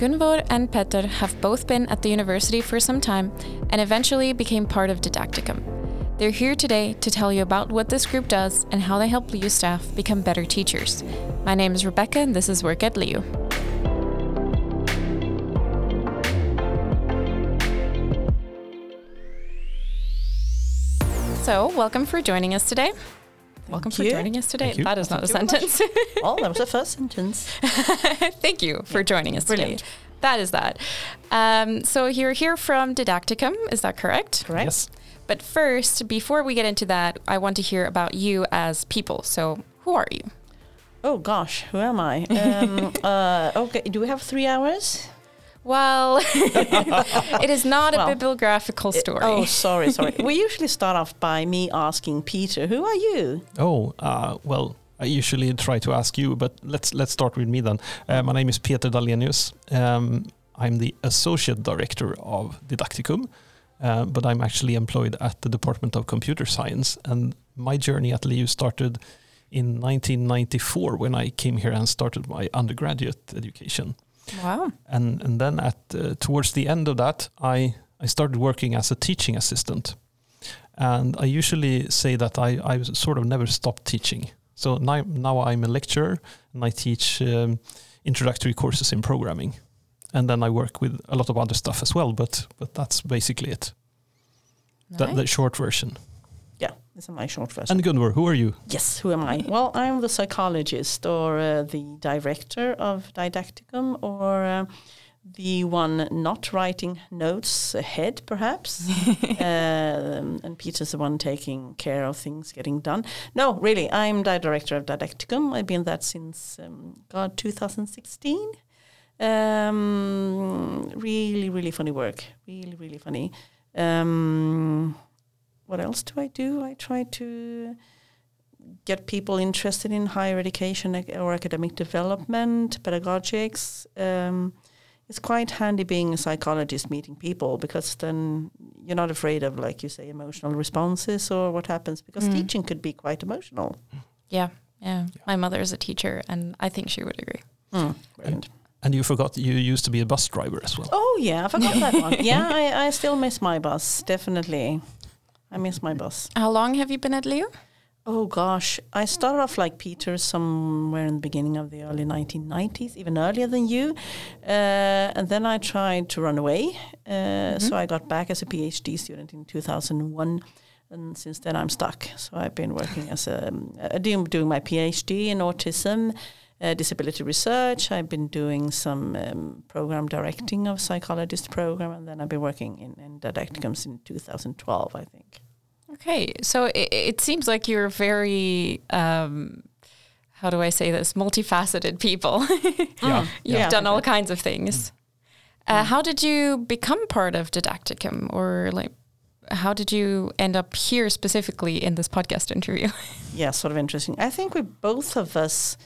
Gunvor and Peter have both been at the university for some time and eventually became part of Didacticum. They're here today to tell you about what this group does and how they help LiU staff become better teachers. My name is Rebecca and this is Work at LiU. So, welcome for joining us today. Welcome for you. joining us today. Thank. That is not a Thank you sentence. Well, that was the first sentence. Thank you for joining us Brilliant. today. That is that. Um, so you're here from Didacticum, is that correct? Correct? Yes. But first, before we get into that, I want to hear about you as people. So who are you? Oh gosh, who am I? Um, uh, okay, do we have three hours? Well, it is not Well, a bibliographical story. Oh, sorry, sorry. we usually start off by me asking Peter, who are you? Oh, uh, well, I usually try to ask you, but let's let's start with me then. Uh, my name is Peter Dalenius. Um, I'm the associate director of Didacticum, uh, but I'm actually employed at the Department of Computer Science. And my journey at LiU started in 1994 when I came here and started my undergraduate education. Wow. and and then at uh, towards the end of that i i started working as a teaching assistant. And i usually say that i i sort of never stopped teaching. So now now i'm a lecturer and i teach um, introductory courses in programming. And then i work with a lot of other stuff as well but but that's basically it. That the short version this is my short version. and gunvor who are you yes, who am I? Well, I'm the psychologist or uh, the director of Didacticum or uh, the one not writing notes ahead, perhaps. um, and Peter's the one taking care of things getting done. No, really, I'm the director of Didacticum. I've been that since, um, God, 2016. Um, really, really funny work. Really, really funny. Um, what else do I do? I try to get people interested in higher education or academic development, pedagogics. Um, it's quite handy being a psychologist meeting people because then you're not afraid of, like you say, emotional responses or what happens because Mm. teaching could be quite emotional. Yeah, yeah. My mother is a teacher, and I think she would agree. Mm, brilliant. and you forgot you used to be a bus driver as well Oh yeah, I forgot that one. Yeah, I, I still miss my bus. Definitely, I miss my bus. How long have you been at LiU? Oh gosh, I started off like Peter somewhere in the beginning of the early 1990s, even earlier than you. Uh, and then I tried to run away. Uh, So I got back as a PhD student in 2001. And since then I'm stuck. So I've been working as a, doing, doing my PhD in autism, uh, disability research. I've been doing some um, program directing of psychologist program. And then I've been working in, in Didacticum since 2012, I think. Okay, so it, it seems like you're very, um, how do I say this, multifaceted people. yeah, You've Yeah. done all kinds of things. Uh, how did you become part of Didacticum, or like, how did you end up here specifically in this podcast interview? yeah, sort of interesting. I think we both of us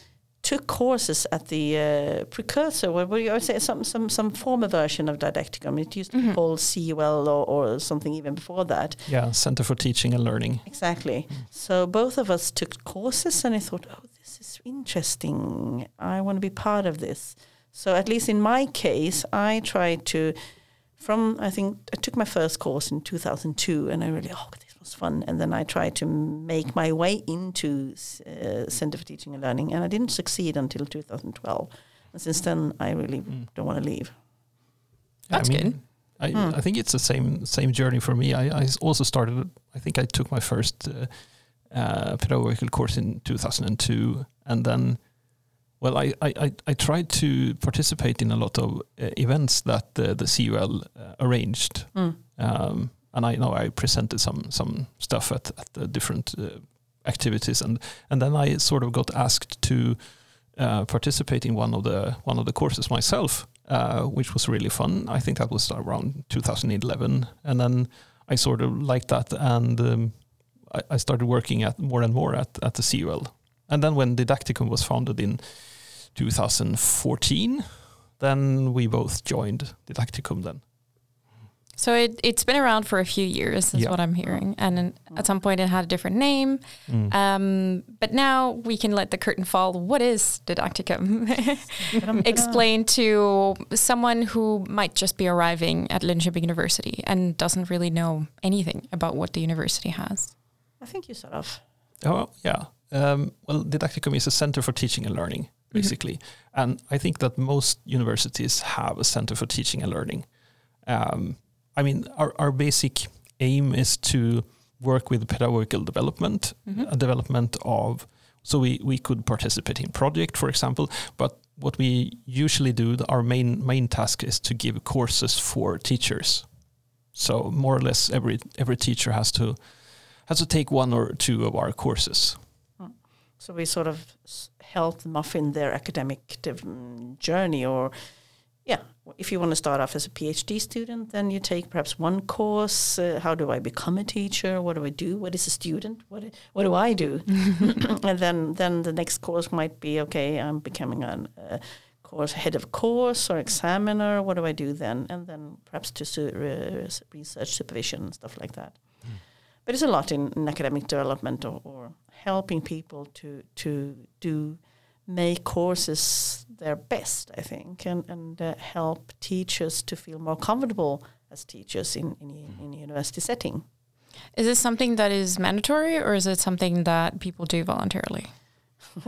took courses at the uh, precursor, what would you say, some, some, some former version of Didacticum. It used to be called CUL or, or something even before that. yeah center for teaching and learning Exactly. So both of us took courses and I thought, oh, this is interesting. I want to be part of this. So at least in my case, I tried to, from, I think, I took my first course in 2002 and I really, oh, this was fun. And then I tried to make my way into uh, Center for Teaching and Learning and I didn't succeed until 2012. And since then, I really Mm. don't want to leave. That's I mean, good. I, Hmm. I think it's the same same journey for me. I, I also started. I think I took my first uh, uh, pedagogical course in 2002, and then, well, I I, I, I tried to participate in a lot of uh, events that uh, the CUL uh, arranged, Mm. um, and I know I presented some some stuff at at different uh, activities, and and then I sort of got asked to uh, participate in one of the one of the courses myself, uh, which was really fun. I think that was around 2011, and then I sort of liked that, and um, I, I started working at more and more at at the CUL. And then when Didacticum was founded in 2014, then we both joined Didacticum. Then So it, it's been around for a few years, is Yeah. what I'm hearing. And then at some point it had a different name. Mm. Um, but now we can let the curtain fall. What is Didacticum? Explain to someone who might just be arriving at Linköping University and doesn't really know anything about what the university has. I think you sort of. Oh, yeah. Um, well, Didacticum is a center for teaching and learning, basically. And I think that most universities have a center for teaching and learning. Um, I mean, our, our basic aim is to work with pedagogical development, uh, development of, so we, we could participate in project, for example, but what we usually do, our main main task is to give courses for teachers. So more or less every every teacher has to has to take one or two of our courses. So we sort of help them off in their academic mm, journey, or yeah, if you want to start off as a PhD student, then you take perhaps one course. Uh, how do I become a teacher? What do I do? What is a student? What what do I do? and then then the next course might be okay. I'm becoming a uh, course head of course or examiner. What do I do then? And then perhaps to su- uh, research supervision and stuff like that but it's a lot in, in academic development or, or helping people to to do make courses their best, I think, and and uh, help teachers to feel more comfortable as teachers in in, in a university setting. Is this something that is mandatory or is it something that people do voluntarily?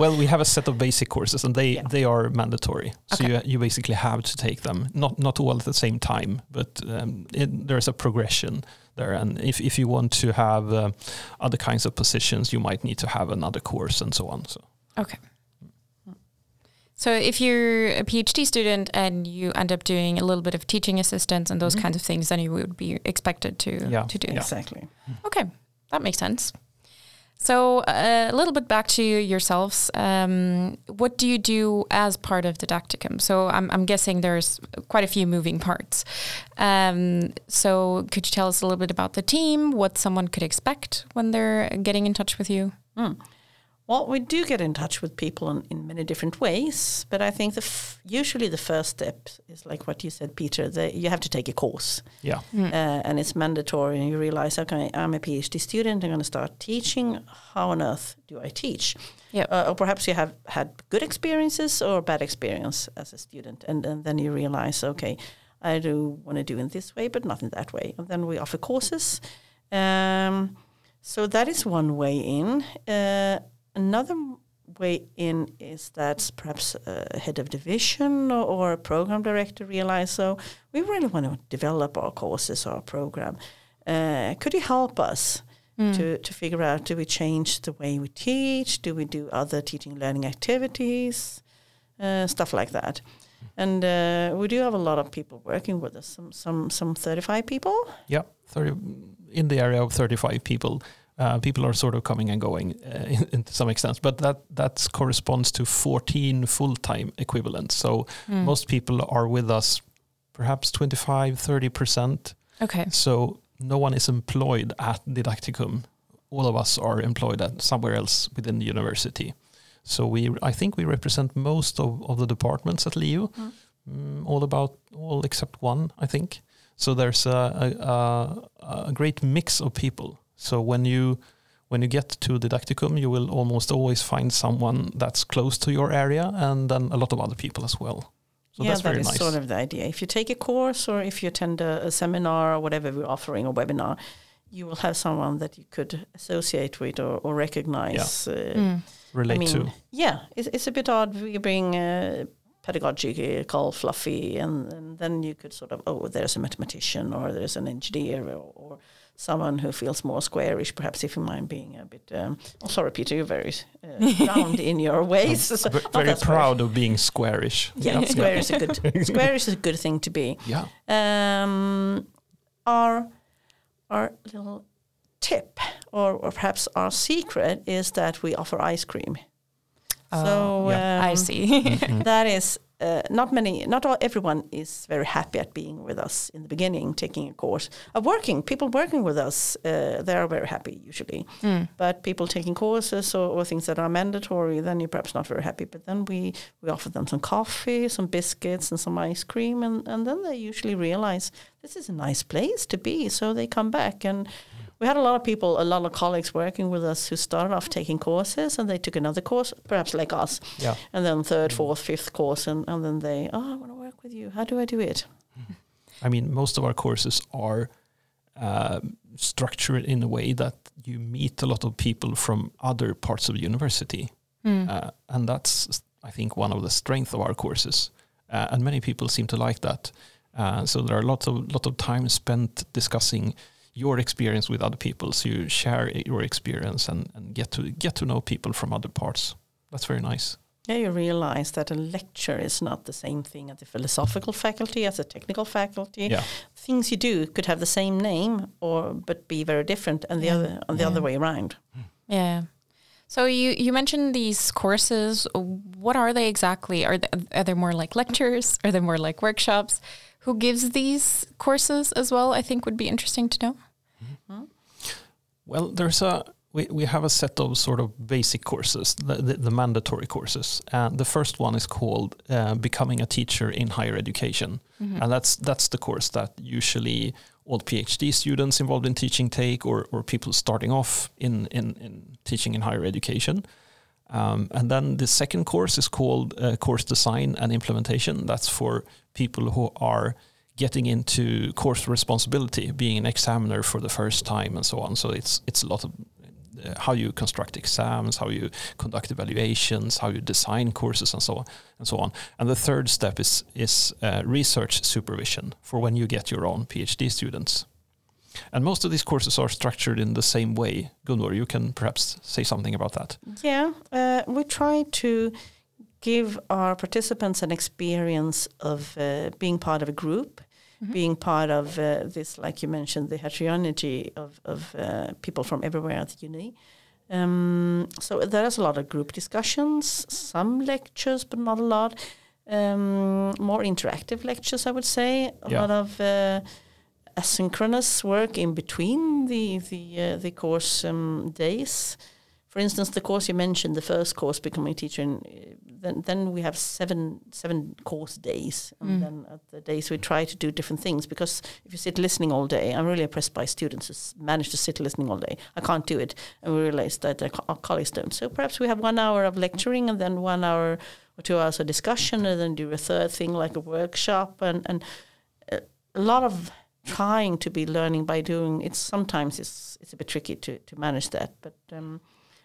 well, we have a set of basic courses, and they Yeah. they are mandatory. So Okay. you you basically have to take them. Not not all at the same time, but um, it, there's a progression there. And if if you want to have uh, other kinds of positions, you might need to have another course and so on. So Okay. So if you're a PhD student and you end up doing a little bit of teaching assistance and those Mhm. kinds of things, then you would be expected to Yeah. to do. Yeah. Exactly. Okay, that makes sense. So uh, a little bit back to yourselves. Um, what do you do as part of Didacticum? So I'm, I'm guessing there's quite a few moving parts. Um, so could you tell us a little bit about the team? What someone could expect when they're getting in touch with you? Mm. Well, we do get in touch with people in, in many different ways, but I think the f- usually the first step is like what you said, Peter. The, you have to take a course. yeah, uh, and it's mandatory and you realize okay i'm a phd student i'm going to start teaching how on earth do i teach Yep. uh, or perhaps you have had good experiences or bad experience as a student and, and then you realize okay i do want to do in this way but not in that way and then we offer courses um, so that is one way in uh, another way in is that perhaps a head of division or, or a program director realize so we really want to develop our courses or our program. Uh, could you help us to, to figure out do we change the way we teach? Do we do other teaching learning activities? Uh, stuff like that. And uh, we do have a lot of people working with us, some some some 35 people. yeah, thirty in the area of thirty-five people. Uh, people are sort of coming and going uh, in, in to some extent, but that that corresponds to 14 full-time equivalents. So Mm. most people are with us perhaps 25 30% Okay. so no one is employed at didacticum all of us are employed at somewhere else within the university so we i think we represent most of, of the departments at liu Mm. mm, all about all except one i think so there's a, a, a, a great mix of people so when you when you get to didacticum you will almost always find someone that's close to your area and then a lot of other people as well so yeah, that's that very is nice sort of the idea. If you take a course or if you attend a, a seminar or whatever we're offering, a webinar, you will have someone that you could associate with or, or recognize. Uh, Mm. relate I mean, to yeah, it's, it's a bit odd. We bring uh, pedagogical fluffy, and, and then you could sort of, oh, there's a mathematician or there's an engineer or, or someone who feels more squarish, perhaps if you mind being a bit. Um, oh, sorry, Peter, you're very uh, round in your ways. So- Ve- very that square. proud of being squarish. Yeah, square is a good square is a good thing to be. Yeah. Um, our our little tip, or, or perhaps our secret, is that we offer ice cream. Oh, so yeah. um, I see. That is uh, not many, not all, everyone is very happy at being with us in the beginning, taking a course. Uh, working, people working with us, uh, they are very happy usually. Mm. But people taking courses or, or things that are mandatory, then you're perhaps not very happy. But then we, we offer them some coffee, some biscuits, and some ice cream, and, and then they usually realize this is a nice place to be. So they come back and we had a lot of people, a lot of colleagues working with us who started off taking courses and they took another course, perhaps like us, Yeah. and then third, fourth, fifth course, and, and then they, oh, I want to work with you. How do I do it? I mean, most of our courses are uh, structured in a way that you meet a lot of people from other parts of the university, Mm. uh, and that's, I think, one of the strengths of our courses. Uh, and many people seem to like that. Uh, so there are lots of lot of time spent discussing your experience with other people. So you share your experience and, and get to get to know people from other parts. That's very nice. Yeah, you realize that a lecture is not the same thing at the philosophical faculty as a technical faculty. Yeah. Things you do could have the same name or but be very different, and the Yeah. other on the Yeah. other way around. Yeah. So you you mentioned these courses. What are they exactly? Are they, are they more like lectures? Are they more like workshops? Who gives these courses as well? I think would be interesting to know. Well, there's a we, we have a set of sort of basic courses, the, the, the mandatory courses. And the first one is called uh, Becoming a Teacher in Higher Education, and that's that's the course that usually all PhD students involved in teaching take, or or people starting off in in, in teaching in higher education. Um, and then the second course is called uh, Course Design and Implementation. That's for people who are getting into course responsibility, being an examiner for the first time, and so on. So it's it's a lot of uh, how you construct exams, how you conduct evaluations, how you design courses, and so on and so on. And the third step is is uh, research supervision for when you get your own PhD students. And most of these courses are structured in the same way. Gunvor, you can perhaps say something about that. Yeah, uh, we try to give our participants an experience of uh, being part of a group, being part of uh, this, like you mentioned, the heterogeneity of, of uh, people from everywhere at the uni. Um, so there's a lot of group discussions, some lectures, but not a lot. Um, more interactive lectures, I would say. A Yeah. lot of uh, asynchronous work in between the the uh, the course um, days. For instance, the course you mentioned, the first course, becoming a teacher, and then then we have seven seven course days, and Mm. then at the days we try to do different things. Because if you sit listening all day, I'm really impressed by students who manage to sit listening all day. I can't do it, and we realize that our colleagues don't. So perhaps we have one hour of lecturing, and then one hour or two hours of discussion, and then do a third thing like a workshop, and and uh, a lot of trying to be learning by doing. It's sometimes it's it's a bit tricky to to manage that, but. Um,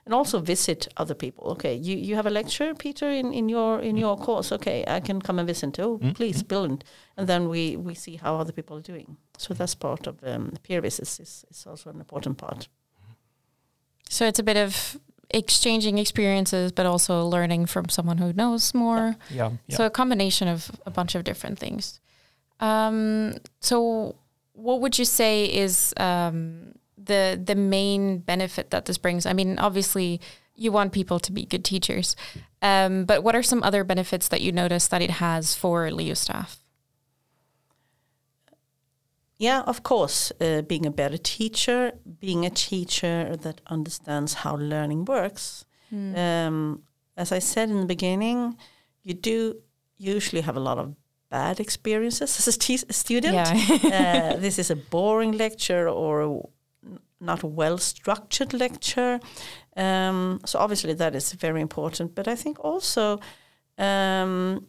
and also visit other people. Okay, you, you have a lecture, Peter, in, in your in your course. Okay, I can come and visit. Oh, Mm, please, brilliant. And then we, we see how other people are doing. So that's part of um, peer visits. Is, is also an important part. So it's a bit of exchanging experiences, but also learning from someone who knows more. Yeah. yeah. So a combination of a bunch of different things. Um, so what would you say is um, the the main benefit that this brings? I mean, obviously you want people to be good teachers, um, but what are some other benefits that you notice that it has for LiU staff? Yeah, of course, uh, being a better teacher, being a teacher that understands how learning works. Um, as I said in the beginning, you do usually have a lot of bad experiences as a, student. Yeah. uh, this is a boring lecture or not a well structured lecture. Um, so obviously that is very important. But I think also um,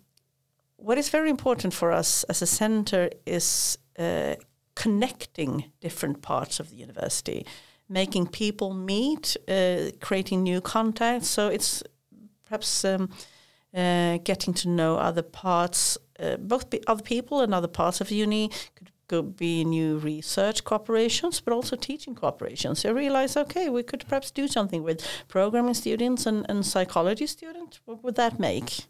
what is very important for us as a center is uh, connecting different parts of the university, making people meet, uh, creating new contacts. So it's perhaps um, uh, getting to know other parts, uh, both other people and other parts of uni. Could go be new research cooperations, but also teaching cooperations. So I realize, okay, we could perhaps do something with programming students and, and psychology students. What would that make?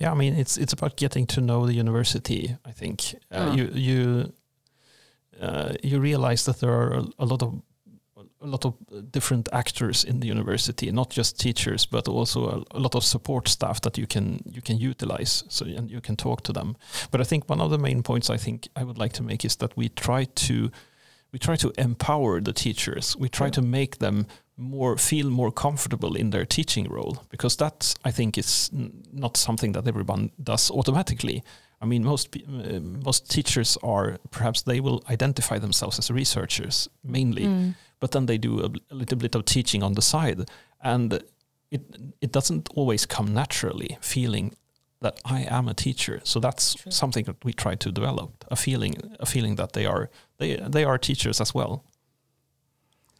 Yeah, I mean it's it's about getting to know the university. I think uh, Mm. you you uh, you realize that there are a lot of a lot of different actors in the university, not just teachers, but also a, a, lot of support staff that you can you can utilize. So and you can talk to them. But I think one of the main points I think I would like to make is that we try to we try to empower the teachers. We try yeah. to make them more feel more comfortable in their teaching role because that I think is not something that everyone does automatically. I mean, most uh, most teachers are perhaps they will identify themselves as researchers mainly, mm. But then they do a, a, little bit of teaching on the side, and it it doesn't always come naturally. Feeling that I am a teacher, so that's True. something that we try to develop a feeling a feeling that they are they they are teachers as well.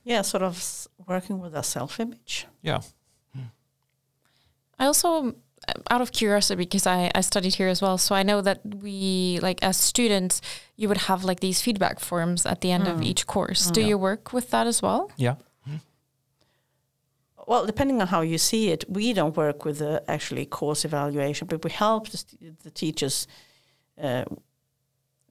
Yeah, sort of working with a self image. Yeah. I also out of curiosity because I, I studied here as well so i know that we like as students you would have like these feedback forms at the end mm. of each course mm. do yeah. you work with that as well yeah mm. well depending on how you see it we don't work with the actually course evaluation but we help the, the teachers uh,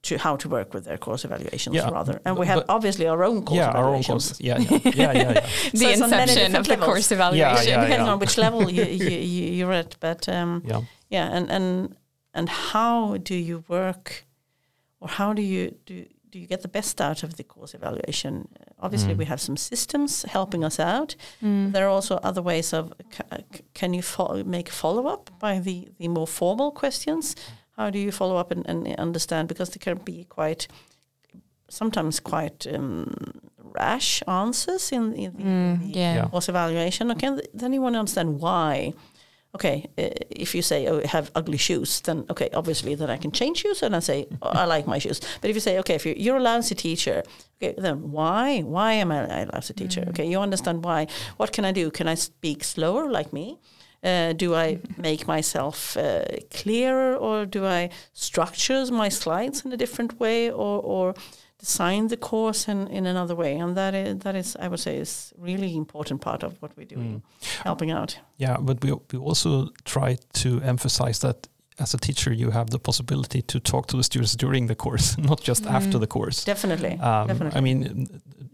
to how to work with their course evaluations yeah, rather. And we have obviously our own course yeah, evaluations. Our own course. Yeah, yeah, yeah, yeah. yeah. the so inception of the levels. course evaluation. Yeah, depending on which level you, you, you're at. But um, yeah, yeah, and, and and how do you work, or how do you do? Do you get the best out of the course evaluation? Obviously, mm. we have some systems helping us out. Mm. There are also other ways of can you fo make follow up by the, the more formal questions? How do you follow up and, and understand because they can be quite sometimes quite um, rash answers in, in the, mm, the yeah. course evaluation. Okay, then you want to understand why. Okay, uh, if you say, "Oh, I have ugly shoes," then okay, obviously, then I can change shoes and I say, oh, "I like my shoes." But if you say, "Okay, if you're, you're a lousy teacher," okay, then why? Why am I a lousy teacher? Mm. Okay, you understand why. What can I do? Can I speak slower, like me? Uh, do I make myself uh, clearer or do I structure my slides in a different way or, or design the course in, in another way? And that is, that is, I would say, is really important part of what we do, mm. helping out. Yeah, but we, we also try to emphasize that as a teacher, you have the possibility to talk to the students during the course, not just mm. after the course. Definitely. Um, Definitely. I mean,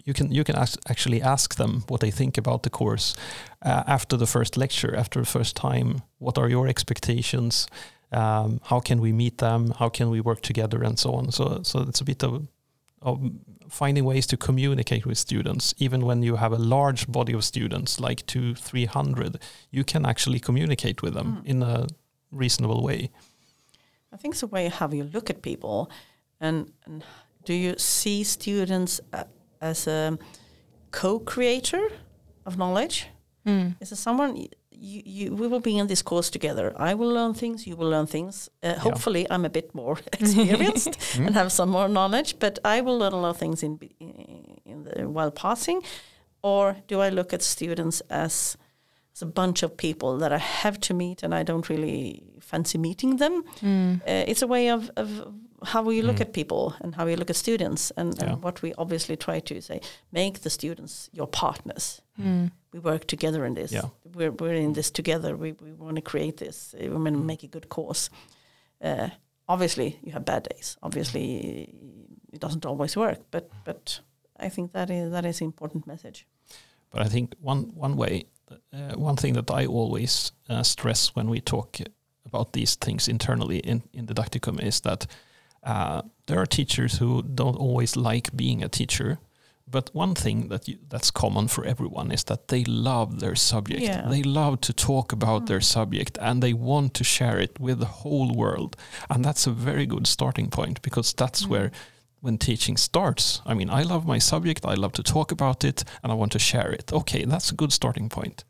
you can you can actually ask them what they think about the course uh, after the first lecture, after the first time. What are your expectations? Um, how can we meet them? How can we work together, and so on. So, so it's a bit of, of finding ways to communicate with students. Even when you have a large body of students, like two, three hundred, you can actually communicate with them mm. in a reasonable way. I think it's a way how you look at people, and, and do you see students uh, as a co-creator of knowledge. Mm. Is it someone you, you, we will be in this course together. I will learn things, you will learn things. Uh, yeah. Hopefully, I'm a bit more experienced mm. and have some more knowledge, but I will learn a lot of things in, in the, while passing. Or do I look at students as, as a bunch of people that I have to meet and I don't really fancy meeting them? Mm. Uh, it's a way of, of how we look mm. at people and how we look at students and, yeah. and, what we obviously try to say make the students your partners mm. we work together in this yeah. we're, we're in this together we, we want to create this we want to make a good course uh, obviously you have bad days obviously it doesn't always work but but I think that is that is an important message but I think one one way uh, one thing that I always uh, stress when we talk about these things internally in, in Didacticum is that uh, there are teachers who don't always like being a teacher, but one thing that you, that's common for everyone is that they love their subject. Yeah. They love to talk about mm. their subject and they want to share it with the whole world. And that's a very good starting point because that's mm. where when teaching starts. I mean, I love my subject, I love to talk about it, and I want to share it. Okay, that's a good starting point.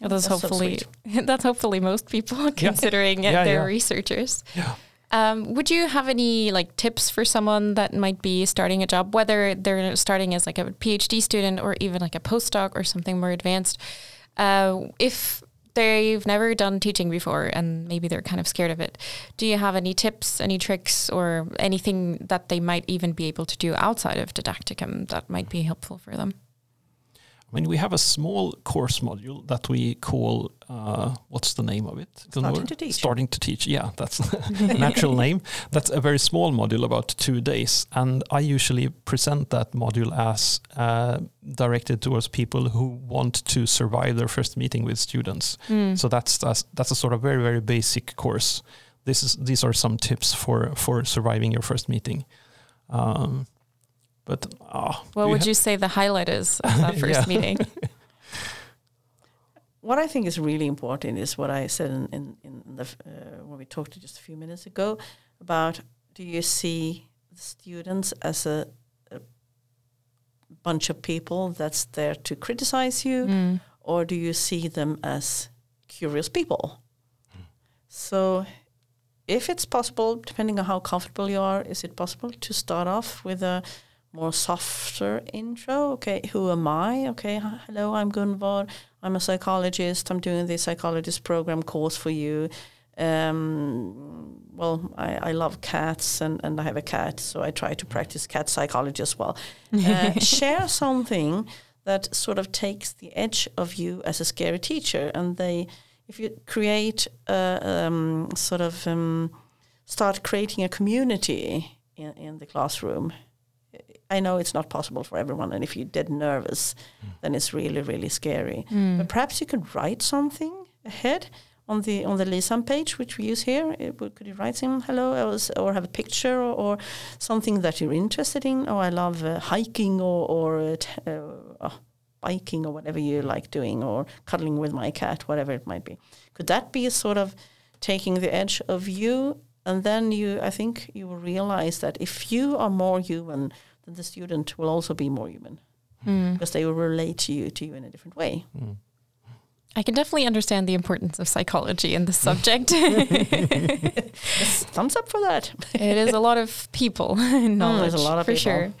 that's, that's hopefully so that's hopefully most people considering yeah. Yeah, they're researchers. Yeah. Um, would you have any like tips for someone that might be starting a job, whether they're starting as like a PhD student or even like a postdoc or something more advanced? Uh, if they've never done teaching before and maybe they're kind of scared of it, do you have any tips, any tricks, or anything that they might even be able to do outside of Didacticum that might be helpful for them? I mean, we have a small course module that we call, uh, what's the name of it? Starting to teach. Starting to teach, yeah, that's an actual name. That's a very small module, about two days. And I usually present that module as uh, directed towards people who want to survive their first meeting with students. Mm. So that's, that's that's a sort of very very basic course. This is these are some tips for for surviving your first meeting. Um, but ah, what would ha- you say the highlight is of that first meeting? what I think is really important is what I said in, in, in the uh, when we talked just a few minutes ago about do you see the students as a, a bunch of people that's there to criticize you Mm. or do you see them as curious people? So if it's possible, depending on how comfortable you are, is it possible to start off with a more softer intro? Okay, who am I? Okay, hello, I'm Gunvor. I'm a psychologist. I'm doing the psychologist program course for you. Um, well, I, I love cats and, and I have a cat, so I try to practice cat psychology as well. Uh, share something that sort of takes the edge of you as a scary teacher, and they, if you create a um, sort of um, start creating a community in, in the classroom. I know it's not possible for everyone, and if you're dead nervous, then it's really, really scary. Mm. But perhaps you could write something ahead on the on the Lisam page, which we use here. It could you write some hello, I or have a picture, or, or something that you're interested in? Oh, I love uh, hiking, or or uh, t- uh, oh, biking, or whatever you like doing, or cuddling with my cat, whatever it might be. Could that be a sort of taking the edge of you? And then you, I think, you will realize that if you are more human, then the student will also be more human Mm. because they will relate to you to you in a different way. Mm. I can definitely understand the importance of psychology in the subject. Thumbs up for that. it is a lot of people knowledge a lot of for people. sure.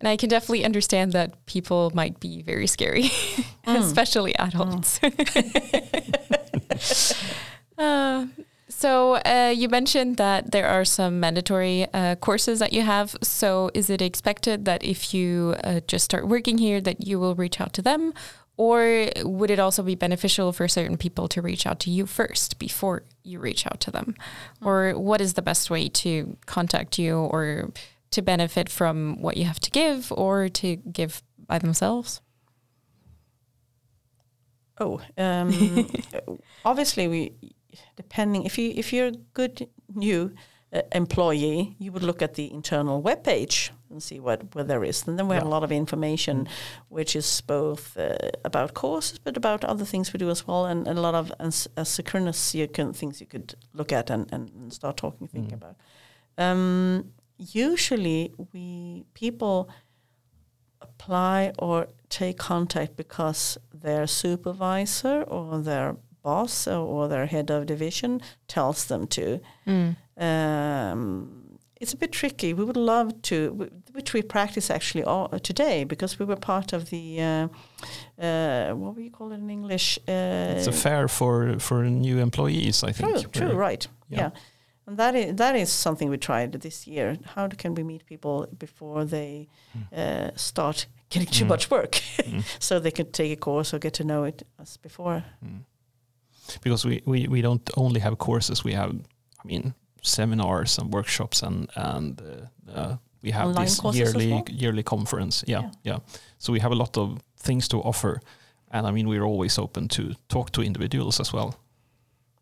And I can definitely understand that people might be very scary, especially adults. Uh, so uh, you mentioned that there are some mandatory uh, courses that you have. So is it expected that if you uh, just start working here, that you will reach out to them, or would it also be beneficial for certain people to reach out to you first before you reach out to them, or what is the best way to contact you or to benefit from what you have to give or to give by themselves? Oh, um, obviously we depending if you if you're a good new uh, employee, you would look at the internal web page and see what what there is. And then we have a lot of information, which is both uh, about courses, but about other things we do as well, and, and a lot of asynchronous you can, things you could look at and, and start talking, thinking Mm. about. Um, usually, we people apply or take contact because their supervisor or their boss or, or their head of division tells them to. Mm. Um, it's a bit tricky. We would love to, which we practice actually all, today because we were part of the, uh, uh, what would you call it in English? Uh, It's a fair for for new employees, I think. True, true, where- right. yeah. Yeah. And that is that is something we tried this year. How can we meet people before they uh, start getting too Mm. much work, Mm. so they can take a course or get to know it as before? Mm. Because we, we, we don't only have courses, we have, I mean, seminars and workshops and and uh, uh, we have Online this yearly well? yearly conference. Yeah, Yeah. yeah, So we have a lot of things to offer, and I mean we're always open to talk to individuals as well.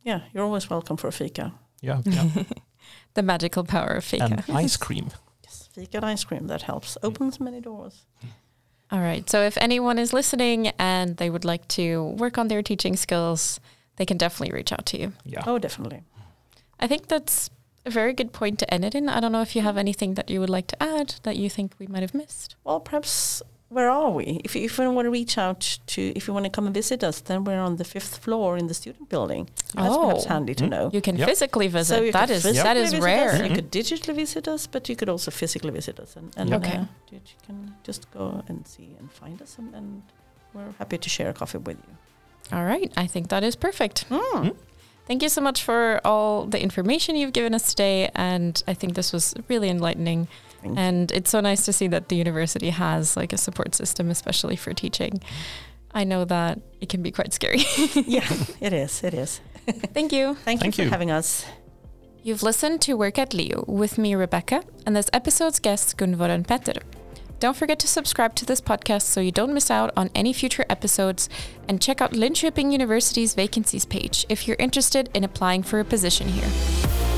Yeah, you're always welcome for a fika. Yeah, yeah. the magical power of fika. and ice cream. Yes, fika and ice cream that helps. Opens many doors. All right. So if anyone is listening and they would like to work on their teaching skills, they can definitely reach out to you. Yeah. Oh, definitely. I think that's a very good point to end it in. I don't know if you have anything that you would like to add that you think we might have missed. Well, perhaps where are we? If you, if you want to reach out to, if you want to come and visit us, then we're on the fifth floor in the student building. That's perhaps Oh. handy to Mm. know. You can Yep. physically visit. you that could is physically that is visit rare. Us. You could digitally visit us, but you could also physically visit us, and, and Okay. uh, you can just go and see and find us, and, and we're happy to share a coffee with you. All right. I think that is perfect. Mm. Thank you so much for all the information you've given us today. And I think this was really enlightening. Thank you. And it's so nice to see that the university has like a support system, especially for teaching. I know that it can be quite scary. yeah, it is. It is. Thank you. Thank, Thank you for having us. You've listened to Work at LiU with me, Rebecca, and this episode's guest, Gunvor and Peter. Don't forget to subscribe to this podcast so you don't miss out on any future episodes, and check out Linköping University's vacancies page if you're interested in applying for a position here.